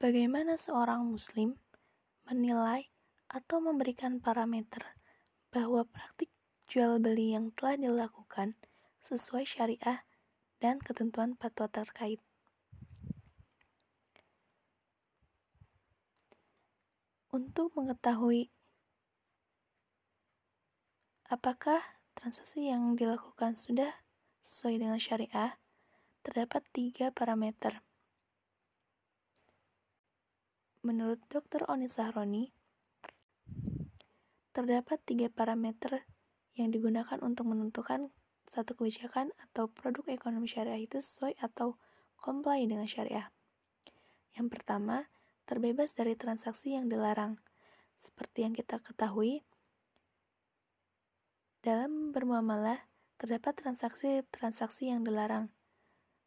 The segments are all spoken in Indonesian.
Bagaimana seorang Muslim menilai atau memberikan parameter bahwa praktik jual beli yang telah dilakukan sesuai syariah dan ketentuan fatwa terkait? Untuk mengetahui apakah transaksi yang dilakukan sudah sesuai dengan syariah, terdapat tiga parameter. Menurut Dr. Oni Sahroni, terdapat tiga parameter yang digunakan untuk menentukan satu kebijakan atau produk ekonomi syariah itu sesuai atau comply dengan syariah. Yang pertama, terbebas dari transaksi yang dilarang. Seperti yang kita ketahui, dalam bermuamalah terdapat transaksi-transaksi yang dilarang.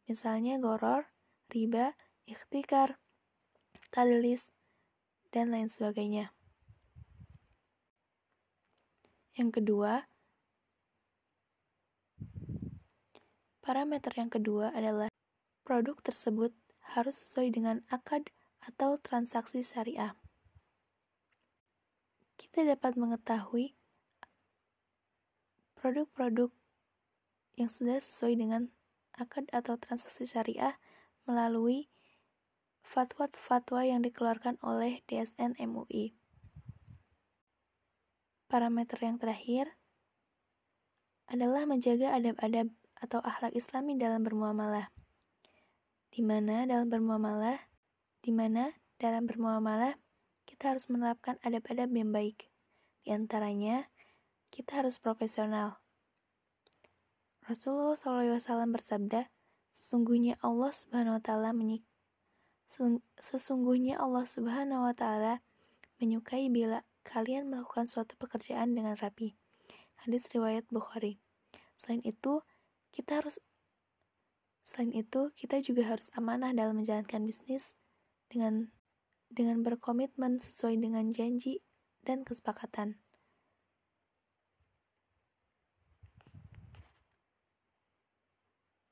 Misalnya goror, riba, ikhtikar, tadlis, dan lain sebagainya. Yang kedua, parameter yang kedua adalah produk tersebut harus sesuai dengan akad atau transaksi syariah. Kita dapat mengetahui produk-produk yang sudah sesuai dengan akad atau transaksi syariah melalui fatwa-fatwa yang dikeluarkan oleh DSN MUI. Parameter yang terakhir adalah menjaga adab-adab atau akhlak islami dalam bermuamalah. Di mana dalam bermuamalah di mana dalam bermuamalah kita harus menerapkan adab-adab yang baik. Di antaranya, kita harus profesional. Rasulullah SAW bersabda, sesungguhnya Allah Subhanahu wa taala sesungguhnya Allah Subhanahu wa taala menyukai bila kalian melakukan suatu pekerjaan dengan rapi. Hadis riwayat Bukhari. Selain itu, kita harus Selain itu, kita juga harus amanah dalam menjalankan bisnis dengan dengan berkomitmen sesuai dengan janji dan kesepakatan.